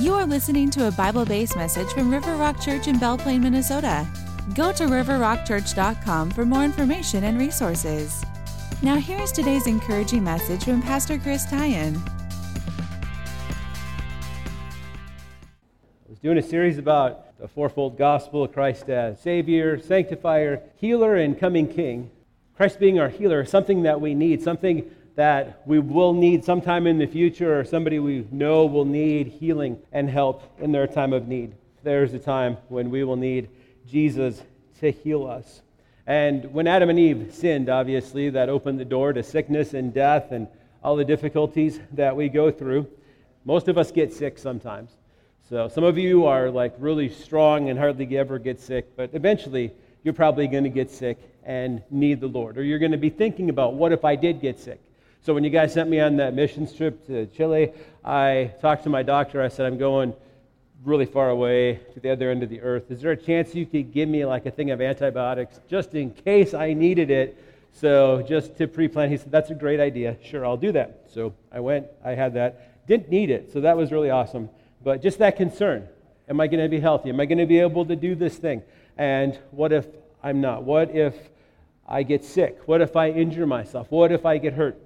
You are listening to a Bible based message from River Rock Church in Belle Plaine, Minnesota. Go to riverrockchurch.com for more information and resources. Now, here is today's encouraging message from Pastor Chris Tyan. I was doing a series about the fourfold gospel of Christ as Savior, Sanctifier, Healer, and Coming King. Christ being our healer, something that we need, something that we will need sometime in the future, or somebody we know will need healing and help in their time of need. There's a time when we will need Jesus to heal us. And when Adam and Eve sinned, obviously, that opened the door to sickness and death and all the difficulties that we go through. Most of us get sick sometimes. So some of you are like really strong and hardly ever get sick, but eventually you're probably going to get sick and need the Lord. Or you're going to be thinking about what if I did get sick? So when you guys sent me on that missions trip to Chile, I talked to my doctor. I said, I'm going really far away to the other end of the earth. Is there a chance you could give me like a thing of antibiotics just in case I needed it? So just to pre-plan, he said, that's a great idea. Sure, I'll do that. So I went, I had that. Didn't need it, so that was really awesome. But just that concern. Am I going to be healthy? Am I going to be able to do this thing? And what if I'm not? What if I get sick? What if I injure myself? What if I get hurt?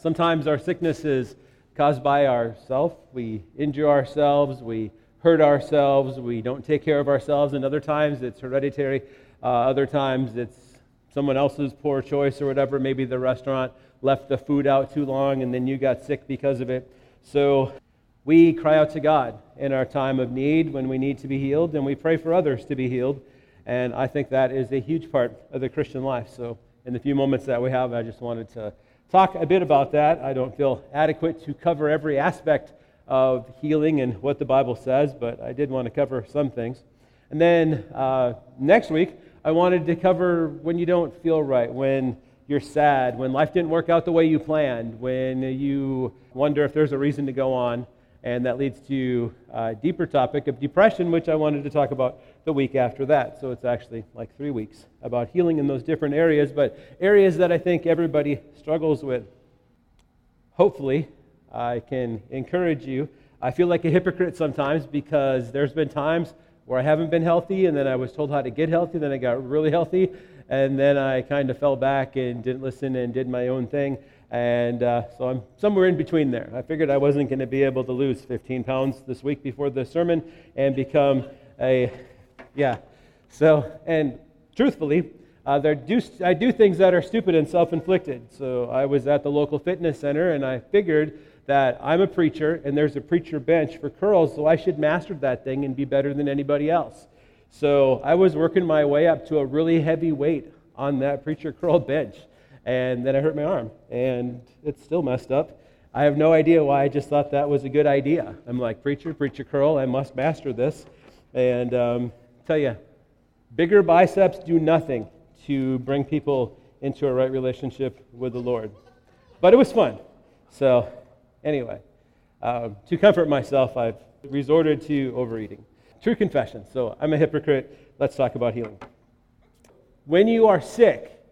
Sometimes our sickness is caused by ourselves. We injure ourselves, we hurt ourselves, we don't take care of ourselves, and other times it's hereditary. Uh, other times it's someone else's poor choice or whatever. Maybe the restaurant left the food out too long and then you got sick because of it. So we cry out to God in our time of need when we need to be healed, and we pray for others to be healed. And I think that is a huge part of the Christian life. So, in the few moments that we have, I just wanted to talk a bit about that. I don't feel adequate to cover every aspect of healing and what the Bible says, but I did want to cover some things. And then uh, next week, I wanted to cover when you don't feel right, when you're sad, when life didn't work out the way you planned, when you wonder if there's a reason to go on. And that leads to a deeper topic of depression, which I wanted to talk about the week after that. So it's actually like three weeks about healing in those different areas, but areas that I think everybody struggles with. Hopefully, I can encourage you. I feel like a hypocrite sometimes because there's been times where I haven't been healthy, and then I was told how to get healthy, then I got really healthy, and then I kind of fell back and didn't listen and did my own thing. And uh, so I'm somewhere in between there. I figured I wasn't going to be able to lose 15 pounds this week before the sermon and become a, yeah. So, and truthfully, uh, there do, I do things that are stupid and self inflicted. So I was at the local fitness center and I figured that I'm a preacher and there's a preacher bench for curls, so I should master that thing and be better than anybody else. So I was working my way up to a really heavy weight on that preacher curl bench and then I hurt my arm, and it's still messed up. I have no idea why I just thought that was a good idea. I'm like, preacher, preacher curl, I must master this. And um, tell you, bigger biceps do nothing to bring people into a right relationship with the Lord. But it was fun. So, anyway, um, to comfort myself, I've resorted to overeating. True confession. So, I'm a hypocrite. Let's talk about healing. When you are sick,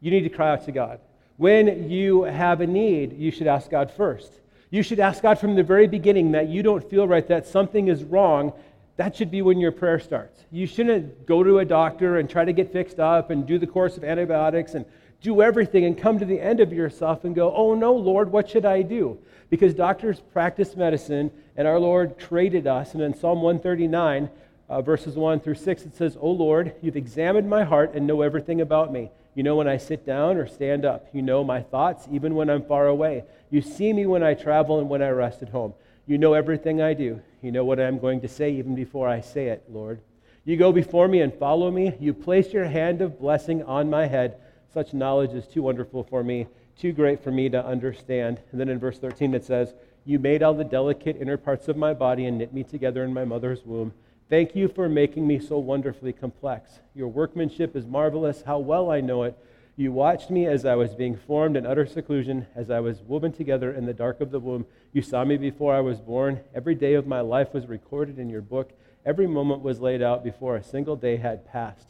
you need to cry out to God. When you have a need, you should ask God first. You should ask God from the very beginning that you don't feel right, that something is wrong. That should be when your prayer starts. You shouldn't go to a doctor and try to get fixed up and do the course of antibiotics and do everything and come to the end of yourself and go, oh no, Lord, what should I do? Because doctors practice medicine and our Lord created us. And in Psalm 139, uh, verses 1 through 6, it says, Oh Lord, you've examined my heart and know everything about me. You know when I sit down or stand up. You know my thoughts, even when I'm far away. You see me when I travel and when I rest at home. You know everything I do. You know what I'm going to say even before I say it, Lord. You go before me and follow me. You place your hand of blessing on my head. Such knowledge is too wonderful for me, too great for me to understand. And then in verse 13 it says, You made all the delicate inner parts of my body and knit me together in my mother's womb. Thank you for making me so wonderfully complex. Your workmanship is marvelous. How well I know it. You watched me as I was being formed in utter seclusion, as I was woven together in the dark of the womb. You saw me before I was born. Every day of my life was recorded in your book. Every moment was laid out before a single day had passed.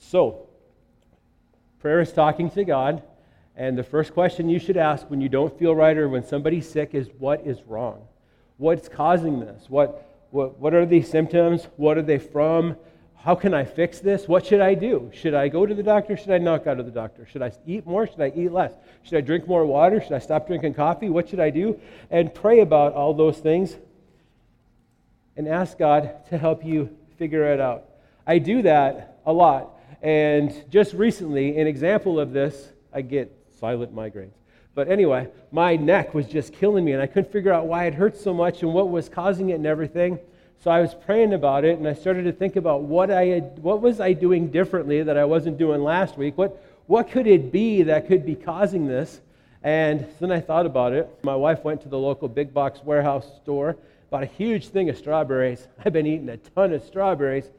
So, prayer is talking to God. And the first question you should ask when you don't feel right or when somebody's sick is what is wrong? what's causing this? What, what, what are these symptoms? What are they from? How can I fix this? What should I do? Should I go to the doctor? Should I not go to the doctor? Should I eat more? Should I eat less? Should I drink more water? Should I stop drinking coffee? What should I do? And pray about all those things and ask God to help you figure it out. I do that a lot. And just recently, an example of this, I get silent migraines. But anyway, my neck was just killing me, and I couldn't figure out why it hurt so much and what was causing it and everything. So I was praying about it, and I started to think about what I had, what was I doing differently that I wasn't doing last week. What what could it be that could be causing this? And then I thought about it. My wife went to the local big box warehouse store, bought a huge thing of strawberries. I've been eating a ton of strawberries.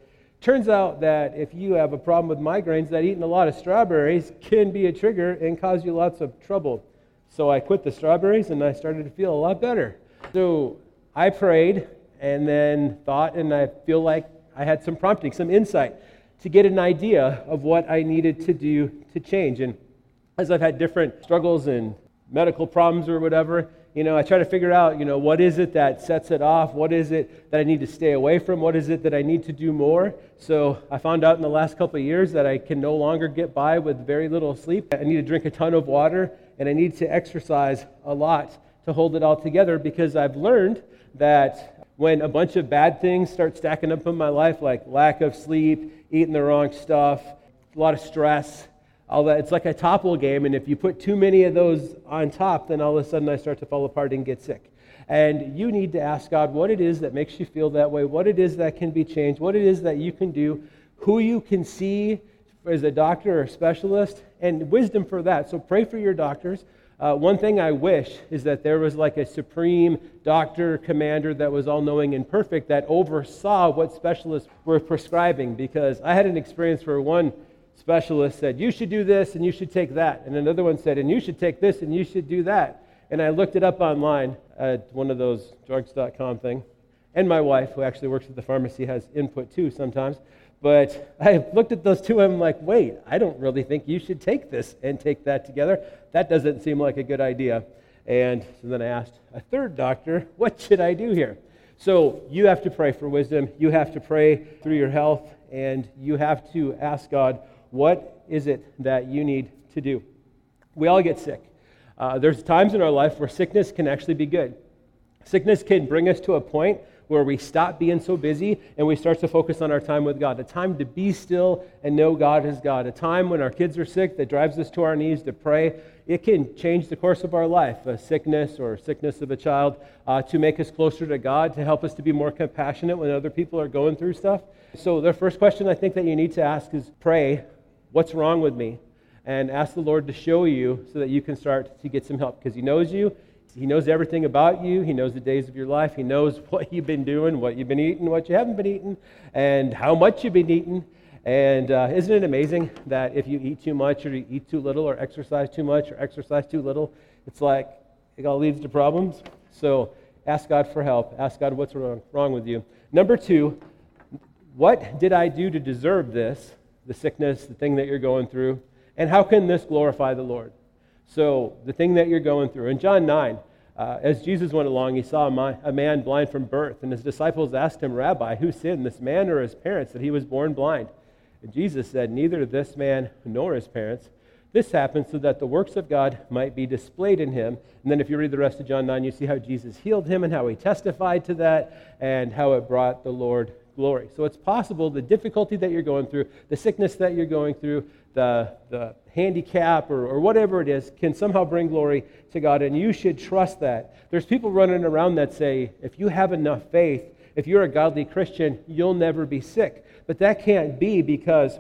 Turns out that if you have a problem with migraines, that eating a lot of strawberries can be a trigger and cause you lots of trouble. So I quit the strawberries and I started to feel a lot better. So I prayed and then thought, and I feel like I had some prompting, some insight to get an idea of what I needed to do to change. And as I've had different struggles and medical problems or whatever, you know, I try to figure out, you know, what is it that sets it off? What is it that I need to stay away from? What is it that I need to do more? So I found out in the last couple of years that I can no longer get by with very little sleep. I need to drink a ton of water and I need to exercise a lot to hold it all together because I've learned that when a bunch of bad things start stacking up in my life, like lack of sleep, eating the wrong stuff, a lot of stress, all that. It's like a topple game, and if you put too many of those on top, then all of a sudden I start to fall apart and get sick. And you need to ask God what it is that makes you feel that way, what it is that can be changed, what it is that you can do, who you can see as a doctor or specialist, and wisdom for that. So pray for your doctors. Uh, one thing I wish is that there was like a supreme doctor, commander that was all knowing and perfect that oversaw what specialists were prescribing. Because I had an experience where one specialist said, You should do this and you should take that. And another one said, And you should take this and you should do that. And I looked it up online at one of those drugs.com thing. And my wife, who actually works at the pharmacy, has input too sometimes. But I looked at those two and I'm like, wait, I don't really think you should take this and take that together. That doesn't seem like a good idea. And so then I asked a third doctor, what should I do here? So you have to pray for wisdom. You have to pray through your health. And you have to ask God, what is it that you need to do? We all get sick. Uh, there's times in our life where sickness can actually be good. Sickness can bring us to a point where we stop being so busy and we start to focus on our time with God. A time to be still and know God is God. A time when our kids are sick that drives us to our knees to pray. It can change the course of our life, a sickness or sickness of a child, uh, to make us closer to God, to help us to be more compassionate when other people are going through stuff. So, the first question I think that you need to ask is pray, what's wrong with me? And ask the Lord to show you so that you can start to get some help because He knows you he knows everything about you. He knows the days of your life. He knows what you've been doing, what you've been eating, what you haven't been eating, and how much you've been eating. And uh, isn't it amazing that if you eat too much or you eat too little or exercise too much or exercise too little, it's like it all leads to problems? So ask God for help. Ask God what's wrong, wrong with you. Number two, what did I do to deserve this, the sickness, the thing that you're going through? And how can this glorify the Lord? So, the thing that you're going through. In John 9, uh, as Jesus went along, he saw a, man blind from birth, and his disciples asked him, Rabbi, who sinned, this man or his parents, that he was born blind? And Jesus said, Neither this man nor his parents. This happened so that the works of God might be displayed in him. And then, if you read the rest of John 9, you see how Jesus healed him and how he testified to that and how it brought the Lord glory. So it's possible the difficulty that you're going through, the sickness that you're going through, the, the handicap or, or whatever it is can somehow bring glory to God, and you should trust that. There's people running around that say, if you have enough faith, if you're a godly Christian, you'll never be sick. But that can't be because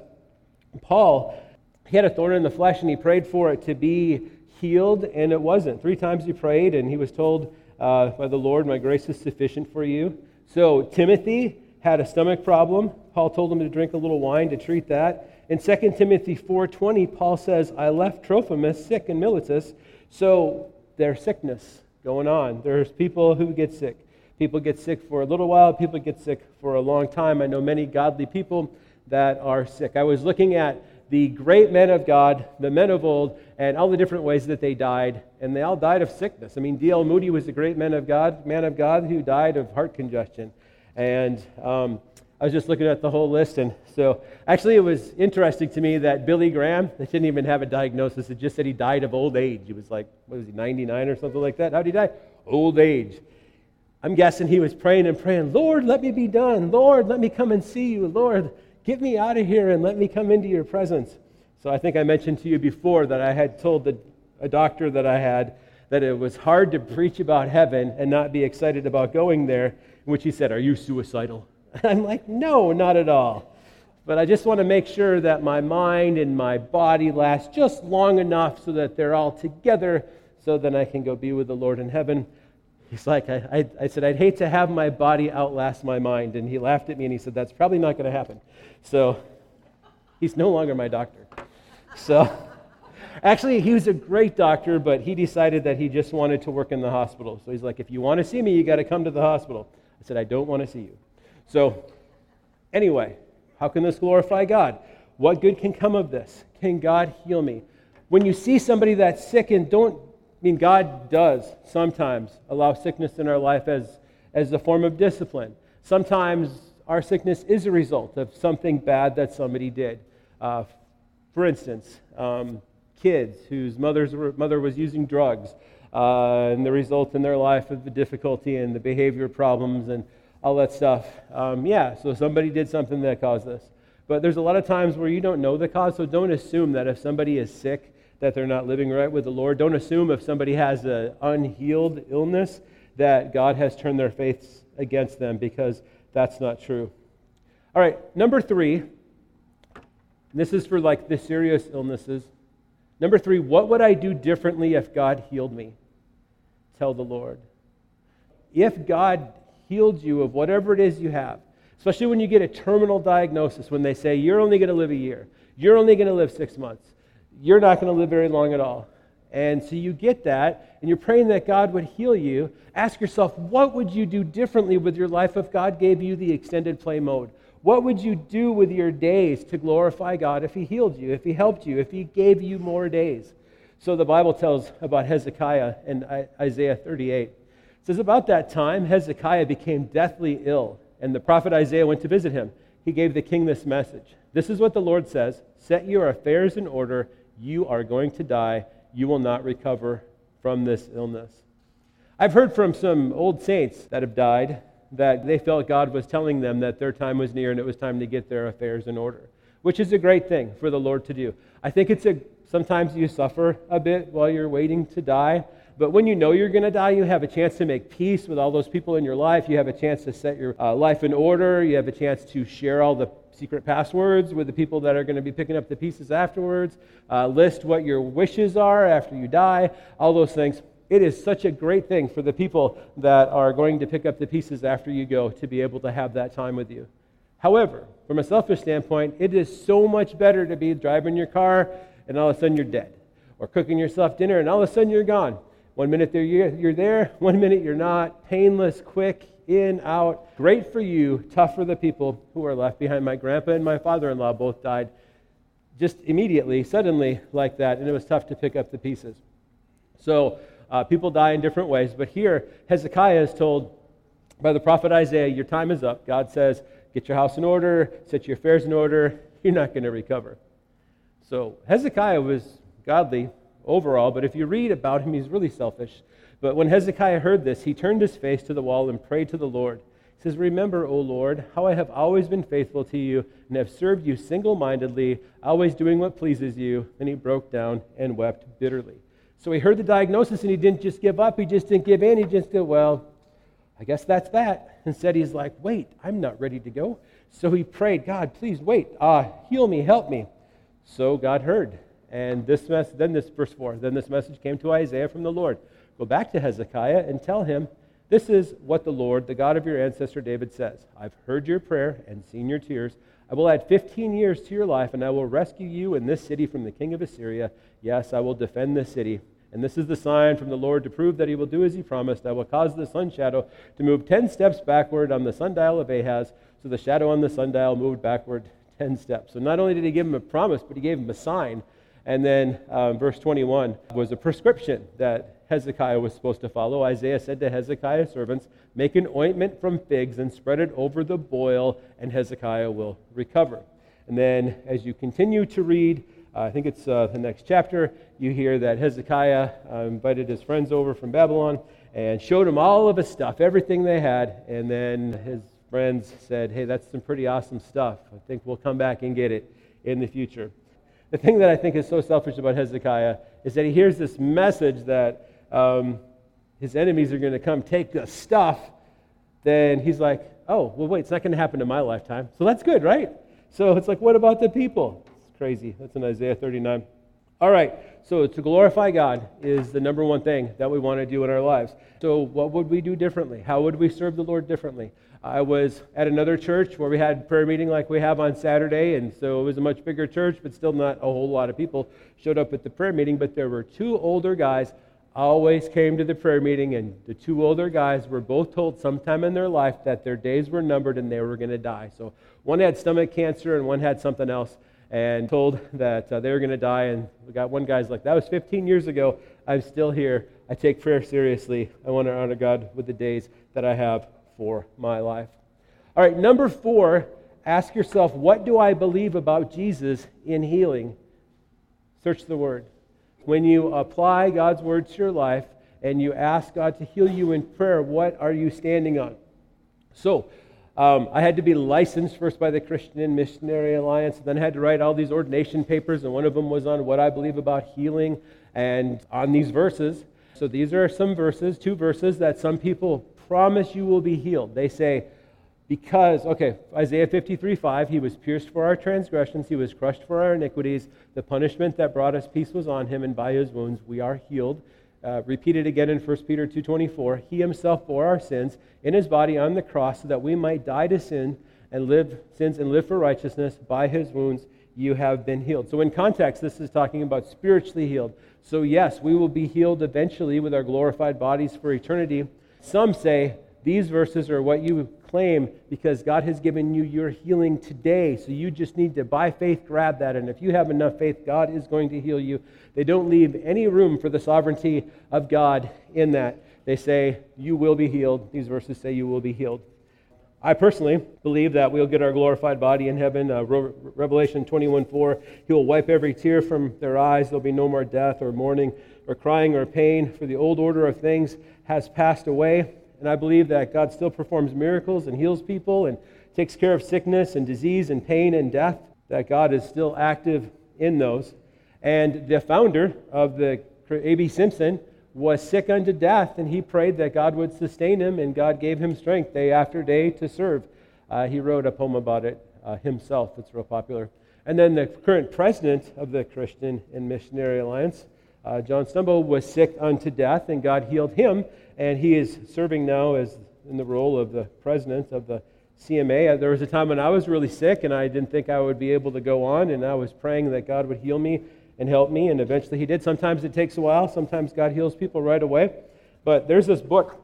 Paul, he had a thorn in the flesh and he prayed for it to be healed, and it wasn't. Three times he prayed, and he was told uh, by the Lord, My grace is sufficient for you. So Timothy had a stomach problem. Paul told him to drink a little wine to treat that. In 2 Timothy 4:20, Paul says, "I left Trophimus sick in Miletus." So there's sickness going on. There's people who get sick. People get sick for a little while, people get sick for a long time. I know many godly people that are sick. I was looking at the great men of God, the men of old, and all the different ways that they died. And they all died of sickness. I mean, D.L. Moody was a great man of God, man of God who died of heart congestion. And um, I was just looking at the whole list, and so actually it was interesting to me that Billy Graham, they didn't even have a diagnosis. It just said he died of old age. He was like, what was he, 99 or something like that? How did he die? Old age. I'm guessing he was praying and praying, Lord, let me be done. Lord, let me come and see you. Lord, get me out of here and let me come into your presence. So I think I mentioned to you before that I had told the, a doctor that I had that it was hard to preach about heaven and not be excited about going there, in which he said, Are you suicidal? I'm like, No, not at all. But I just want to make sure that my mind and my body last just long enough so that they're all together so then I can go be with the Lord in heaven. He's like, I, I, I, said, I'd hate to have my body outlast my mind. And he laughed at me and he said, That's probably not going to happen. So he's no longer my doctor. So actually, he was a great doctor, but he decided that he just wanted to work in the hospital. So he's like, If you want to see me, you got to come to the hospital. I said, I don't want to see you. So, anyway, how can this glorify God? What good can come of this? Can God heal me? When you see somebody that's sick and don't I mean, God does sometimes allow sickness in our life as, as a form of discipline. Sometimes our sickness is a result of something bad that somebody did. Uh, for instance, um, kids whose mothers mother was using drugs, uh, and the result in their life of the difficulty and the behavior problems and all that stuff. Um, yeah, so somebody did something that caused this. But there's a lot of times where you don't know the cause, so don't assume that if somebody is sick, that they're not living right with the Lord. Don't assume if somebody has an unhealed illness that God has turned their faiths against them because that's not true. All right, number three. This is for like the serious illnesses. Number three, what would I do differently if God healed me? Tell the Lord. If God healed you of whatever it is you have, especially when you get a terminal diagnosis, when they say you're only going to live a year, you're only going to live six months, you're not going to live very long at all. And so you get that, and you're praying that God would heal you. Ask yourself, what would you do differently with your life if God gave you the extended play mode? What would you do with your days to glorify God if He healed you, if He helped you, if He gave you more days? So the Bible tells about Hezekiah in Isaiah 38. It says, About that time, Hezekiah became deathly ill, and the prophet Isaiah went to visit him. He gave the king this message This is what the Lord says Set your affairs in order you are going to die. You will not recover from this illness. I've heard from some old saints that have died that they felt God was telling them that their time was near and it was time to get their affairs in order, which is a great thing for the Lord to do. I think it's a sometimes you suffer a bit while you're waiting to die, but when you know you're going to die, you have a chance to make peace with all those people in your life. You have a chance to set your uh, life in order. You have a chance to share all the secret passwords with the people that are going to be picking up the pieces afterwards, uh, list what your wishes are after you die, all those things. It is such a great thing for the people that are going to pick up the pieces after you go to be able to have that time with you. However, from a selfish standpoint, it is so much better to be driving your car and all of a sudden you're dead, or cooking yourself dinner and all of a sudden you're gone. One minute you're there, one minute you're not. Painless, quick, in, out. Great for you, tough for the people who are left behind. My grandpa and my father in law both died just immediately, suddenly, like that, and it was tough to pick up the pieces. So uh, people die in different ways, but here Hezekiah is told by the prophet Isaiah, Your time is up. God says, Get your house in order, set your affairs in order. You're not going to recover. So Hezekiah was godly overall, but if you read about him, he's really selfish. But when Hezekiah heard this, he turned his face to the wall and prayed to the Lord. He says, Remember, O Lord, how I have always been faithful to you and have served you single mindedly, always doing what pleases you. And he broke down and wept bitterly. So he heard the diagnosis and he didn't just give up. He just didn't give in. He just said, Well, I guess that's that. Instead, he's like, Wait, I'm not ready to go. So he prayed, God, please wait. Uh, heal me, help me. So God heard. And this mess, then this verse 4, then this message came to Isaiah from the Lord. Go back to Hezekiah and tell him, This is what the Lord, the God of your ancestor David, says I've heard your prayer and seen your tears. I will add 15 years to your life, and I will rescue you and this city from the king of Assyria. Yes, I will defend this city. And this is the sign from the Lord to prove that he will do as he promised. I will cause the sun shadow to move 10 steps backward on the sundial of Ahaz. So the shadow on the sundial moved backward 10 steps. So not only did he give him a promise, but he gave him a sign. And then um, verse 21 was a prescription that Hezekiah was supposed to follow. Isaiah said to Hezekiah's servants, Make an ointment from figs and spread it over the boil, and Hezekiah will recover. And then as you continue to read, uh, I think it's uh, the next chapter, you hear that Hezekiah uh, invited his friends over from Babylon and showed them all of his stuff, everything they had. And then his friends said, Hey, that's some pretty awesome stuff. I think we'll come back and get it in the future. The thing that I think is so selfish about Hezekiah is that he hears this message that um, his enemies are going to come take the stuff. Then he's like, Oh, well, wait, it's not going to happen in my lifetime. So that's good, right? So it's like, what about the people? It's crazy. That's in Isaiah 39. All right, so to glorify God is the number one thing that we want to do in our lives. So, what would we do differently? How would we serve the Lord differently? I was at another church where we had prayer meeting like we have on Saturday, and so it was a much bigger church, but still not a whole lot of people showed up at the prayer meeting. But there were two older guys always came to the prayer meeting, and the two older guys were both told sometime in their life that their days were numbered and they were going to die. So one had stomach cancer and one had something else and told that uh, they were going to die. And we got one guy's like, that was 15 years ago. I'm still here. I take prayer seriously. I want to honor God with the days that I have for my life. All right, number four, ask yourself, what do I believe about Jesus in healing? Search the word. When you apply God's word to your life and you ask God to heal you in prayer, what are you standing on? So, um, I had to be licensed first by the Christian Missionary Alliance. and Then I had to write all these ordination papers, and one of them was on what I believe about healing and on these verses. So these are some verses, two verses that some people promise you will be healed. They say, because, okay, Isaiah 53 5, he was pierced for our transgressions, he was crushed for our iniquities. The punishment that brought us peace was on him, and by his wounds we are healed uh, repeated again in 1 Peter 2.24, he himself bore our sins in his body on the cross so that we might die to sin and live sins and live for righteousness. By his wounds you have been healed. So in context, this is talking about spiritually healed. So yes, we will be healed eventually with our glorified bodies for eternity. Some say these verses are what you claim because God has given you your healing today. So you just need to, by faith, grab that. And if you have enough faith, God is going to heal you. They don't leave any room for the sovereignty of God in that. They say, You will be healed. These verses say, You will be healed. I personally believe that we'll get our glorified body in heaven. Uh, Re- Revelation 21 4, He will wipe every tear from their eyes. There'll be no more death or mourning or crying or pain, for the old order of things has passed away. And I believe that God still performs miracles and heals people and takes care of sickness and disease and pain and death, that God is still active in those. And the founder of the A.B. Simpson was sick unto death, and he prayed that God would sustain him, and God gave him strength day after day to serve. Uh, he wrote a poem about it uh, himself. It's real popular. And then the current president of the Christian and Missionary Alliance, uh, John Stumbo, was sick unto death, and God healed him and he is serving now as in the role of the president of the CMA. Uh, there was a time when I was really sick and I didn't think I would be able to go on, and I was praying that God would heal me and help me, and eventually He did. Sometimes it takes a while, sometimes God heals people right away. But there's this book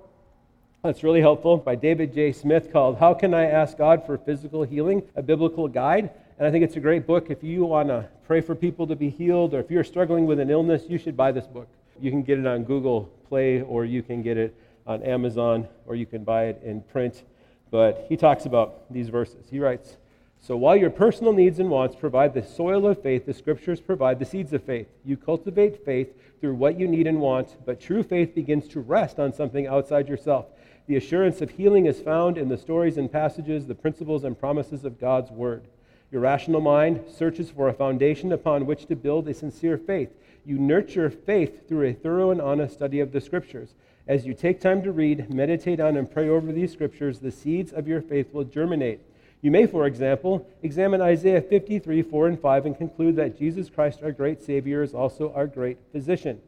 that's really helpful by David J. Smith called How Can I Ask God for Physical Healing? A Biblical Guide. And I think it's a great book if you want to pray for people to be healed or if you're struggling with an illness, you should buy this book. You can get it on Google Play or you can get it on Amazon or you can buy it in print. But he talks about these verses. He writes So while your personal needs and wants provide the soil of faith, the scriptures provide the seeds of faith. You cultivate faith through what you need and want, but true faith begins to rest on something outside yourself. The assurance of healing is found in the stories and passages, the principles and promises of God's word. Your rational mind searches for a foundation upon which to build a sincere faith. You nurture faith through a thorough and honest study of the Scriptures. As you take time to read, meditate on, and pray over these Scriptures, the seeds of your faith will germinate. You may, for example, examine Isaiah 53, 4 and 5, and conclude that Jesus Christ, our great Savior, is also our great physician.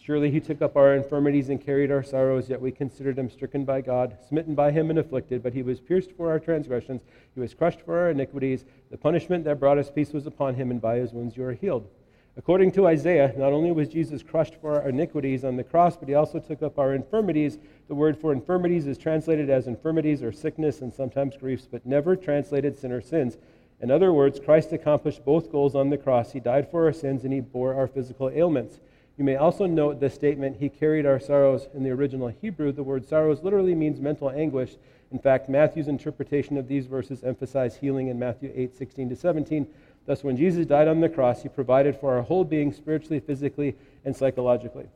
Surely he took up our infirmities and carried our sorrows, yet we considered him stricken by God, smitten by him, and afflicted. But he was pierced for our transgressions, he was crushed for our iniquities. The punishment that brought us peace was upon him, and by his wounds you are healed. According to Isaiah, not only was Jesus crushed for our iniquities on the cross, but he also took up our infirmities. The word for infirmities is translated as infirmities or sickness and sometimes griefs, but never translated sin or sins. In other words, Christ accomplished both goals on the cross. He died for our sins and he bore our physical ailments. You may also note the statement, He carried our sorrows. In the original Hebrew, the word sorrows literally means mental anguish. In fact, Matthew's interpretation of these verses emphasize healing in Matthew 8, 16 to 17. Thus, when Jesus died on the cross, he provided for our whole being spiritually, physically, and psychologically.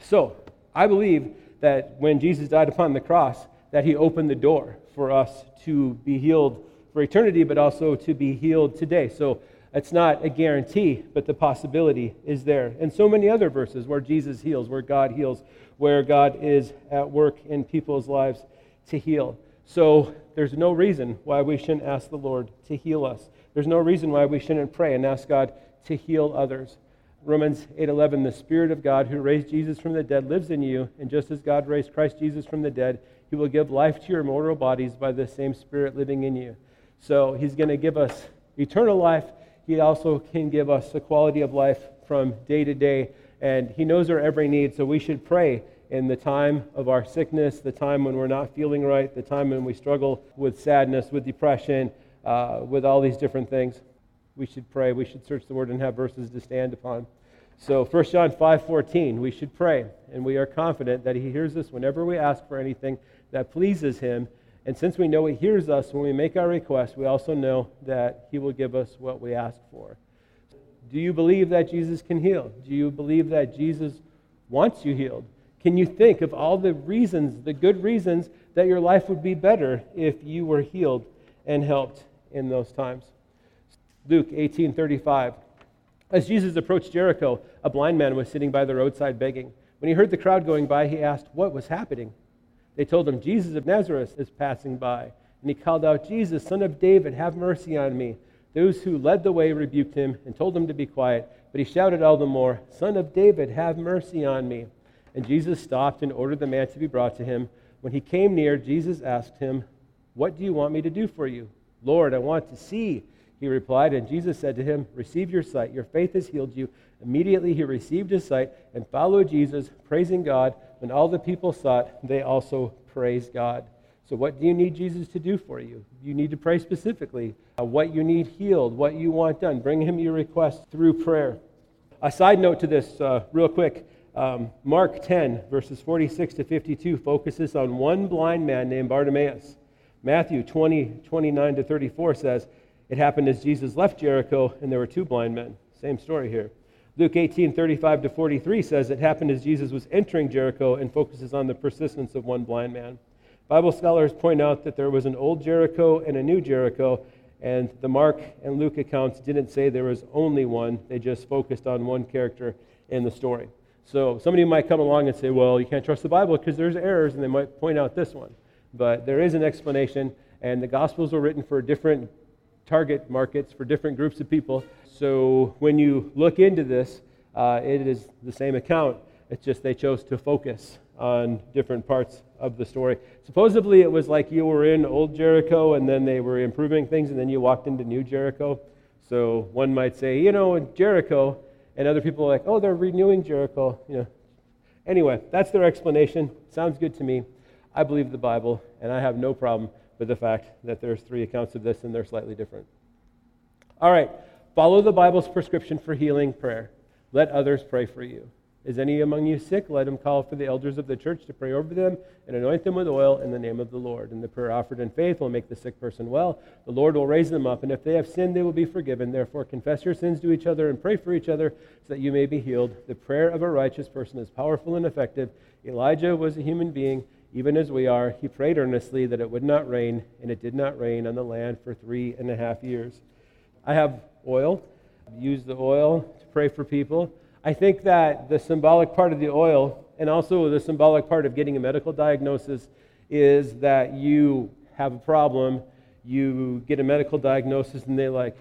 So, I believe that when Jesus died upon the cross, that he opened the door for us to be healed for eternity, but also to be healed today. So, it's not a guarantee, but the possibility is there. And so many other verses where Jesus heals, where God heals, where God is at work in people's lives to heal. So there's no reason why we shouldn't ask the Lord to heal us. There's no reason why we shouldn't pray and ask God to heal others. Romans 8:11 The spirit of God who raised Jesus from the dead lives in you, and just as God raised Christ Jesus from the dead, he will give life to your mortal bodies by the same spirit living in you. So he's going to give us eternal life he also can give us the quality of life from day to day. And He knows our every need, so we should pray in the time of our sickness, the time when we're not feeling right, the time when we struggle with sadness, with depression, uh, with all these different things. We should pray. We should search the Word and have verses to stand upon. So 1 John 5:14, we should pray, and we are confident that He hears us whenever we ask for anything that pleases Him and since we know He hears us when we make our request, we also know that He will give us what we ask for. Do you believe that Jesus can heal? Do you believe that Jesus wants you healed? Can you think of all the reasons, the good reasons, that your life would be better if you were healed and helped in those times? Luke 18:35. As Jesus approached Jericho, a blind man was sitting by the roadside begging. When he heard the crowd going by, he asked, "What was happening?" They told him, Jesus of Nazareth is passing by. And he called out, Jesus, son of David, have mercy on me. Those who led the way rebuked him and told him to be quiet. But he shouted all the more, Son of David, have mercy on me. And Jesus stopped and ordered the man to be brought to him. When he came near, Jesus asked him, What do you want me to do for you? Lord, I want to see. He replied, and Jesus said to him, Receive your sight. Your faith has healed you. Immediately he received his sight and followed Jesus, praising God. When all the people saw it, they also praised God. So, what do you need Jesus to do for you? You need to pray specifically uh, what you need healed, what you want done. Bring him your request through prayer. A side note to this, uh, real quick um, Mark 10, verses 46 to 52, focuses on one blind man named Bartimaeus. Matthew 20, 29 to 34 says, It happened as Jesus left Jericho, and there were two blind men. Same story here. Luke 18, 35 to 43 says it happened as Jesus was entering Jericho and focuses on the persistence of one blind man. Bible scholars point out that there was an old Jericho and a new Jericho, and the Mark and Luke accounts didn't say there was only one, they just focused on one character in the story. So somebody might come along and say, well, you can't trust the Bible because there's errors, and they might point out this one. But there is an explanation, and the Gospels were written for different target markets, for different groups of people. So when you look into this, uh, it is the same account. It's just they chose to focus on different parts of the story. Supposedly, it was like you were in Old Jericho and then they were improving things, and then you walked into New Jericho. So one might say, you know, in Jericho, and other people are like, oh, they're renewing Jericho. You know. Anyway, that's their explanation. Sounds good to me. I believe the Bible, and I have no problem with the fact that there's three accounts of this and they're slightly different. All right. Follow the Bible's prescription for healing prayer. Let others pray for you. Is any among you sick? Let him call for the elders of the church to pray over them and anoint them with oil in the name of the Lord. And the prayer offered in faith will make the sick person well. The Lord will raise them up, and if they have sinned, they will be forgiven. Therefore, confess your sins to each other and pray for each other so that you may be healed. The prayer of a righteous person is powerful and effective. Elijah was a human being, even as we are. He prayed earnestly that it would not rain, and it did not rain on the land for three and a half years. I have oil. Use the oil to pray for people. I think that the symbolic part of the oil, and also the symbolic part of getting a medical diagnosis, is that you have a problem, you get a medical diagnosis, and they're like,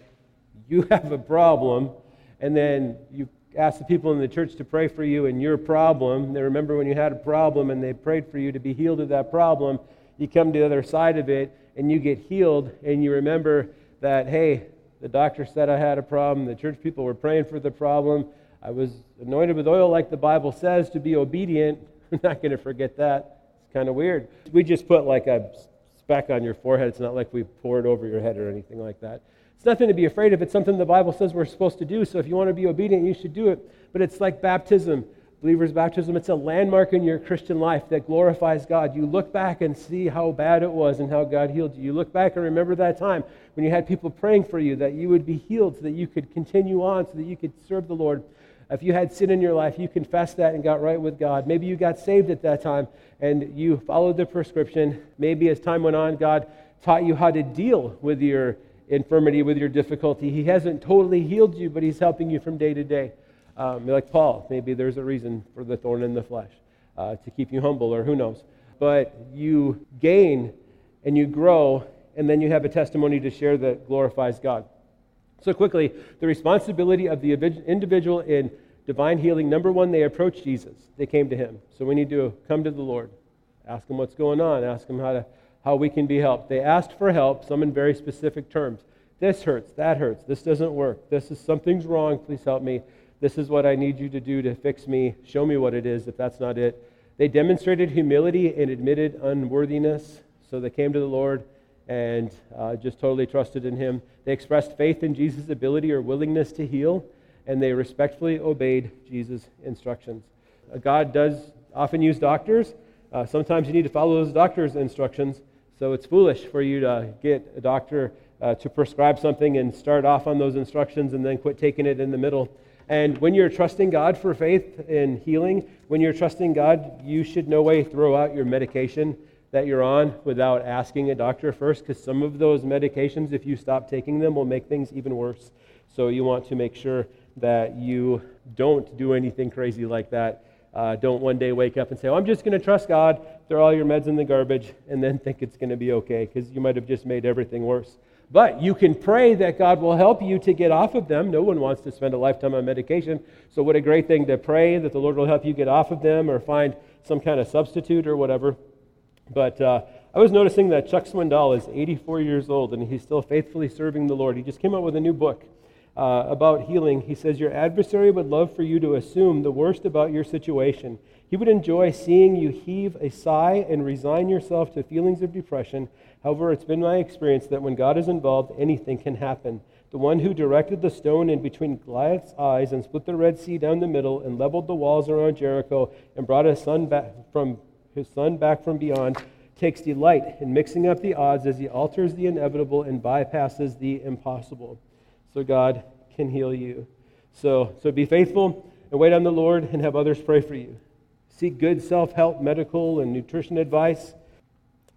You have a problem. And then you ask the people in the church to pray for you and your problem. They remember when you had a problem and they prayed for you to be healed of that problem. You come to the other side of it and you get healed, and you remember that, hey, the doctor said I had a problem. The church people were praying for the problem. I was anointed with oil like the Bible says to be obedient. I'm not going to forget that. It's kind of weird. We just put like a speck on your forehead. It's not like we pour it over your head or anything like that. It's nothing to be afraid of. It's something the Bible says we're supposed to do. So if you want to be obedient, you should do it. But it's like baptism, believer's baptism. It's a landmark in your Christian life that glorifies God. You look back and see how bad it was and how God healed you. You look back and remember that time when you had people praying for you that you would be healed so that you could continue on, so that you could serve the Lord. If you had sin in your life, you confessed that and got right with God. Maybe you got saved at that time and you followed the prescription. Maybe as time went on, God taught you how to deal with your infirmity, with your difficulty. He hasn't totally healed you, but He's helping you from day to day. Um, like Paul, maybe there's a reason for the thorn in the flesh uh, to keep you humble, or who knows. But you gain and you grow, and then you have a testimony to share that glorifies God. So, quickly, the responsibility of the individual in divine healing number one, they approached Jesus, they came to Him. So, we need to come to the Lord, ask Him what's going on, ask Him how to how we can be helped. They asked for help, some in very specific terms. This hurts, that hurts, this doesn't work, this is something's wrong, please help me. This is what I need you to do to fix me. Show me what it is if that's not it. They demonstrated humility and admitted unworthiness, so they came to the Lord and uh, just totally trusted in Him. They expressed faith in Jesus' ability or willingness to heal, and they respectfully obeyed Jesus' instructions. Uh, God does often use doctors. Uh, sometimes you need to follow those doctors' instructions. So it's foolish for you to get a doctor uh, to prescribe something and start off on those instructions and then quit taking it in the middle. And when you're trusting God for faith in healing, when you're trusting God, you should no way throw out your medication that you're on without asking a doctor first, because some of those medications, if you stop taking them, will make things even worse. So you want to make sure that you don't do anything crazy like that uh, don't one day wake up and say, oh, I'm just going to trust God, throw all your meds in the garbage, and then think it's going to be okay, because you might have just made everything worse. But you can pray that God will help you to get off of them. No one wants to spend a lifetime on medication. So, what a great thing to pray that the Lord will help you get off of them or find some kind of substitute or whatever. But uh, I was noticing that Chuck Swindoll is 84 years old and he's still faithfully serving the Lord. He just came out with a new book uh, about healing, he says, Your adversary would love for you to assume the worst about your situation. He would enjoy seeing you heave a sigh and resign yourself to feelings of depression. However, it's been my experience that when God is involved, anything can happen. The one who directed the stone in between Goliath's eyes and split the Red Sea down the middle and leveled the walls around Jericho and brought his son back from his son back from beyond takes delight in mixing up the odds as he alters the inevitable and bypasses the impossible so God can heal you. So, so be faithful and wait on the Lord and have others pray for you. Seek good self help, medical, and nutrition advice.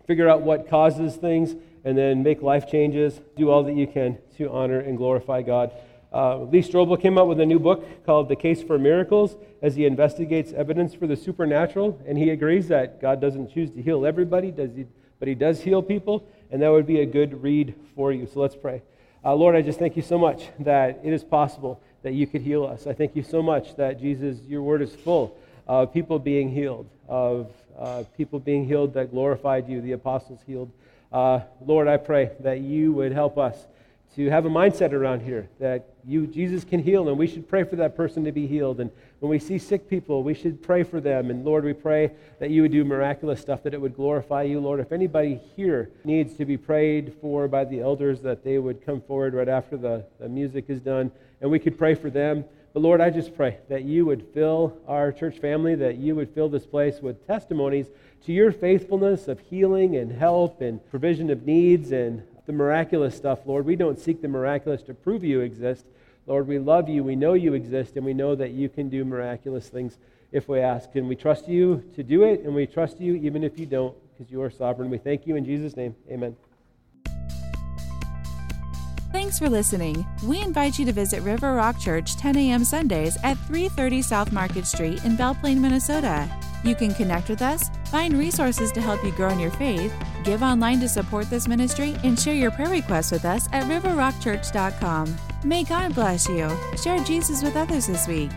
Figure out what causes things and then make life changes. Do all that you can to honor and glorify God. Uh, Lee Strobel came out with a new book called The Case for Miracles as he investigates evidence for the supernatural, and he agrees that God doesn't choose to heal everybody, does he, but he does heal people, and that would be a good read for you. So let's pray. Uh, Lord, I just thank you so much that it is possible that you could heal us. I thank you so much that, Jesus, your word is full of people being healed, of uh, people being healed that glorified you, the apostles healed. Uh, Lord, I pray that you would help us to have a mindset around here that you, Jesus, can heal, and we should pray for that person to be healed. And when we see sick people, we should pray for them. And Lord, we pray that you would do miraculous stuff, that it would glorify you. Lord, if anybody here needs to be prayed for by the elders, that they would come forward right after the, the music is done, and we could pray for them. But Lord, I just pray that you would fill our church family, that you would fill this place with testimonies to your faithfulness of healing and help and provision of needs and the miraculous stuff, Lord. We don't seek the miraculous to prove you exist. Lord, we love you. We know you exist, and we know that you can do miraculous things if we ask. And we trust you to do it, and we trust you even if you don't, because you are sovereign. We thank you in Jesus' name. Amen. Thanks for listening. We invite you to visit River Rock Church 10 a.m. Sundays at 330 South Market Street in Belle Plaine, Minnesota. You can connect with us, find resources to help you grow in your faith, give online to support this ministry, and share your prayer requests with us at riverrockchurch.com. May God bless you. Share Jesus with others this week.